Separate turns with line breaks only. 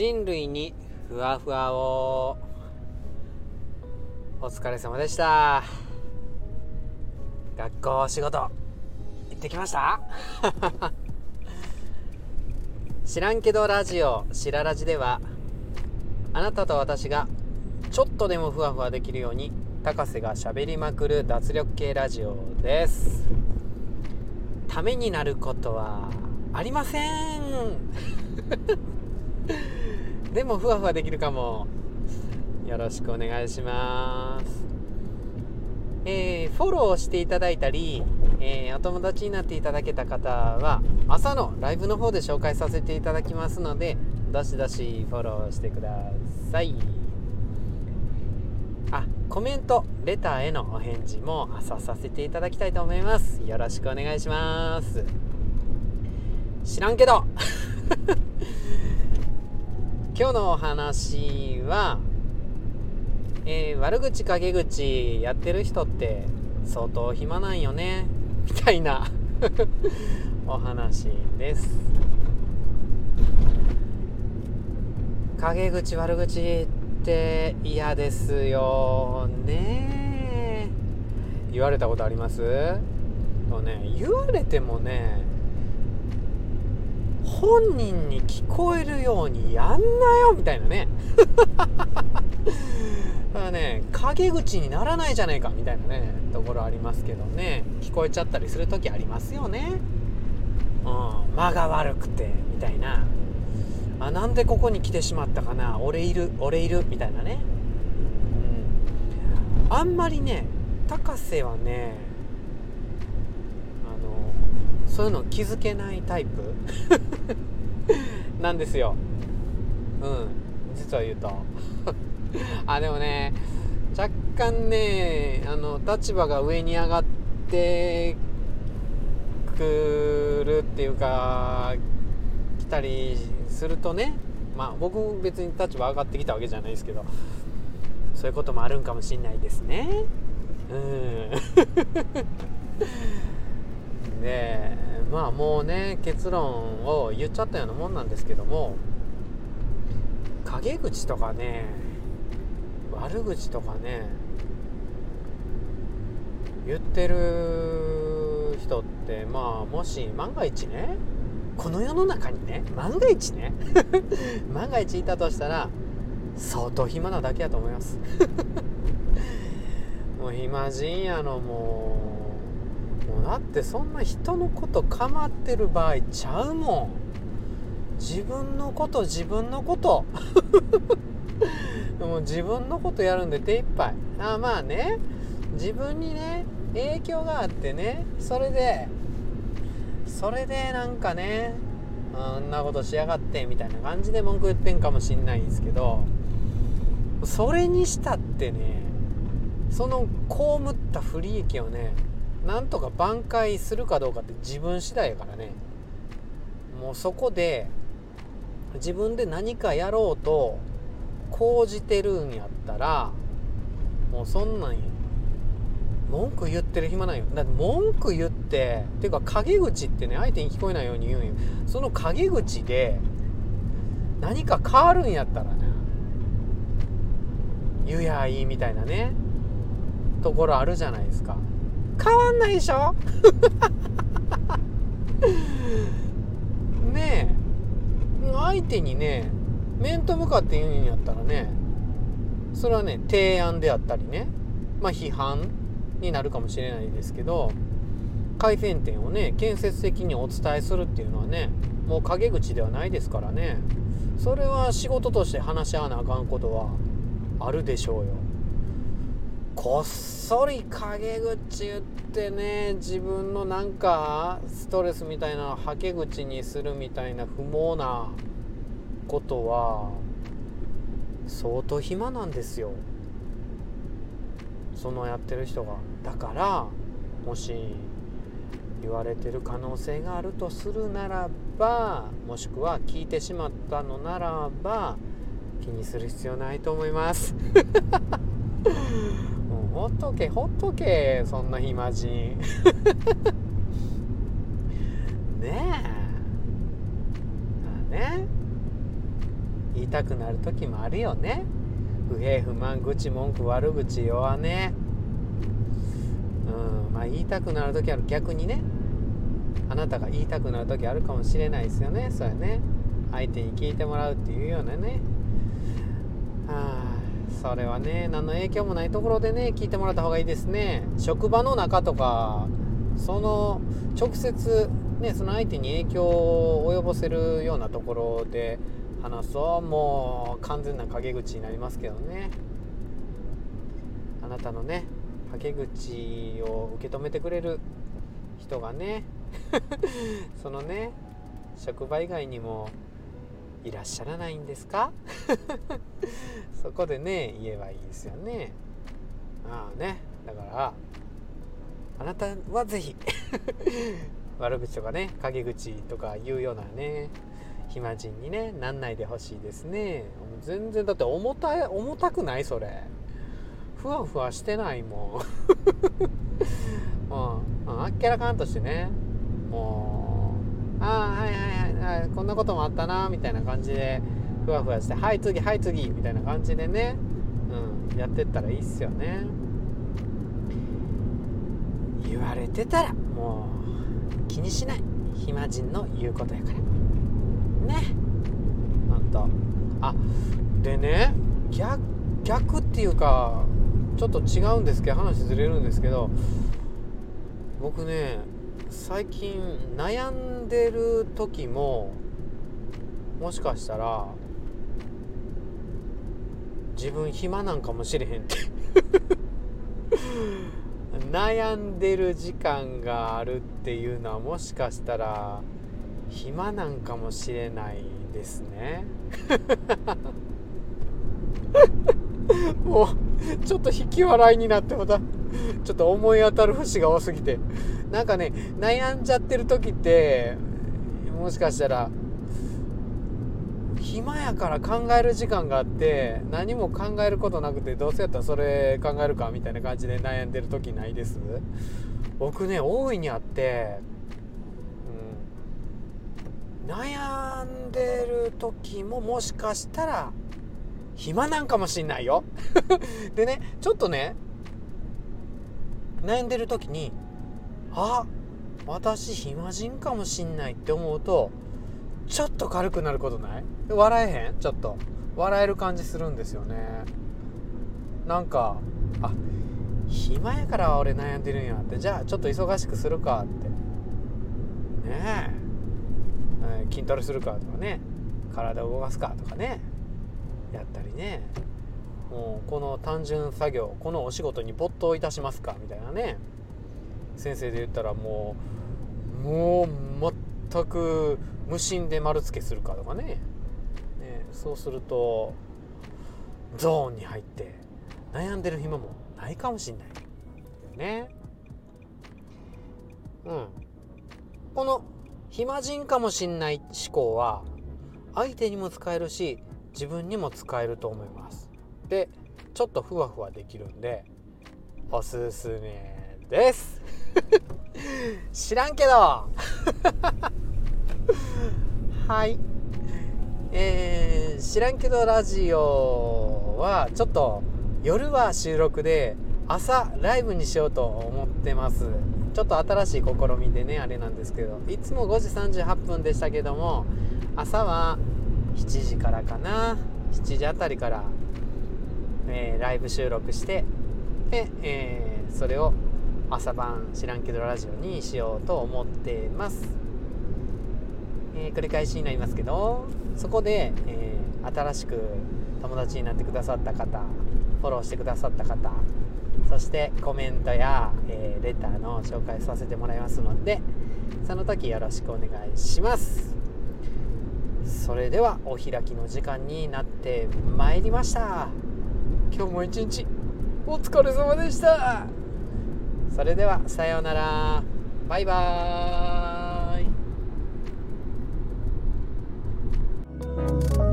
人類にふわふわを。お疲れ様でした。学校仕事。行ってきました？知らんけどラジオしらラジではあなたと私がちょっとでもふわふわできるように高瀬がしゃべりまくる脱力系ラジオです。ためになることはありません。でもふわふわできるかも。よろしくお願いします。えー、フォローしていただいたり、えー、お友達になっていただけた方は朝のライブの方で紹介させていただきますのでどしどしフォローしてください。あコメントレターへのお返事も朝させていただきたいと思います。よろしくお願いします。知らんけど。今日のお話は、えー、悪口陰口やってる人って相当暇なんよねみたいな お話です。陰口悪口って嫌ですよね。言われたことあります？とね言われてもね本人に聞こえるようにやんなよみたいなね。だからね陰口にならないじゃないかみたいなねところありますけどね。聞こえちゃったりする時ありますよね。うん間が悪くてみたいな。あなんでここに来てしまったかな？俺いる俺いる？みたいなね。うん。あんまりね高瀬はねそういうの気づけないタイプ？なんですよ。うん。実は言うと。あでもね若干ねあの立場が上に上がってくるっていうか来たりするとねまあ僕別に立場上がってきたわけじゃないですけどそういうこともあるんかもしんないですね。うん。でまあもうね結論を言っちゃったようなもんなんですけども陰口とかね悪口とかね言ってる人ってまあもし万が一ねこの世の中にね万が一ね 万が一いたとしたら相当暇なだけやと思います。もう暇人やのもう。もだってそんな人のこと構ってる場合ちゃうもん。自分のこと自分のこと。もう自分のことやるんで手一杯。あまあね。自分にね影響があってね。それでそれでなんかねあんなことしやがってみたいな感じで文句言ってんかもしんないんですけど。それにしたってねその被った不利益をねなんとか挽回するかどうかって自分次第やからね。もうそこで自分で何かやろうと講じてるんやったらもうそんなん文句言ってる暇ないよ。だって文句言ってっていうか陰口ってね相手に聞こえないように言うんよ。その陰口で何か変わるんやったらね言うやいいみたいなねところあるじゃないですか。変わんないでしょ？ねえ。相手にね面と向かって言うんやったらねそれはね提案であったりねまあ批判になるかもしれないですけど改善点をね建設的にお伝えするっていうのはねもう陰口ではないですからね。それは仕事として話し合わなあかんことはあるでしょうよ。こっそり陰口言ってね自分のなんかストレスみたいなはけ口にするみたいな不毛なことは相当暇なんですよ。そのやってる人が。だからもし言われてる可能性があるとするならばもしくは聞いてしまったのならば気にする必要ないと思います。ほっとけほっとけそんな暇人。ねえ。まあね。言ったくなる時もあるよね。不平不満愚痴文句悪口弱ねうん。まあ言いたくなる時ある。逆にね。あなたが言いたくなる時あるかもしれないですよね。それね。相手に聞いてもらうっていうようなね。ああそれはね何の影響もないところでね聞いてもらった方がいいですね。職場の中とかその直接ねその相手に影響を及ぼせるようなところで話すともう完全な陰口になりますけどね。あなたのね陰口を受け止めてくれる人がね そのね職場以外にもいらっしゃらないんですか？そこでね言えばいいですよね。ああねだからあなたは是非 悪口とかね陰口とか言うようなね暇人にねなんないでほしいですね。全然だって重たい重たくない？それ。ふわふわしてないもん。うん、あっけらかんとしてね。もうああはいはいはい。こんなこともあったなみたいな感じでふわふわしてはい次はい次みたいな感じでね、うん、やってったらいいっすよね。言われてたらもう気にしない。暇人の言うことやから。ね。ほんと。あでね逆逆っていうかちょっと違うんですけど話ずれるんですけど僕ね最近悩んでる時ももしかしたら自分暇なんかもしれへんって。悩んでる時間があるっていうのはもしかしたら暇なんかもしれないですね。もうちょっと引き笑いになってまた。ちょっと思い当たる節が多すぎて。なんかね悩んじゃってる時ってもしかしたら暇やから考える時間があって何も考えることなくてどうせやったらそれ考えるかみたいな感じで悩んでる時ないです？僕ね大いにあって悩んでる時ももしかしたら暇なんかもしんないよ。でねちょっとね悩んでる時にあ私暇人かもしんないって思うとちょっと軽くなることない？笑えへん？ちょっと。笑える感じするんですよね。なんかあ暇やから俺悩んでるんやって。じゃあちょっと忙しくするかって。ねえ。筋トレするかとかね。体を動かすかとかね。やったりね。もうこの単純作業このお仕事に没頭いたしますかみたいなね。先生で言ったらもうもう全く無心で丸付けするかとかね。ねそうするとゾーンに入って悩んでる暇もないかもしんない。ね。うん。この暇人かもしんない思考は相手にも使えるし自分にも使えると思います。でちょっとふわふわできるんでおすすめです。知らんけど。はい。えー、知らんけどラジオはちょっと夜は収録で朝ライブにしようと思ってます。ちょっと新しい試みでねあれなんですけどいつも5時38分でしたけども朝は7時からかな。7時あたりから、えー、ライブ収録してで、えー、それを朝晩知らんけどラジオにしようと思ってます、えー、繰り返しになりますけどそこで、え新しく友達になってくださった方フォローしてくださった方そしてコメントや、えー、レターの紹介させてもらいますのでその時よろしくお願いします。それではお開きの時間になってまいりました。今日も一日お疲れ様でした。それではさようなら。バイバーイ。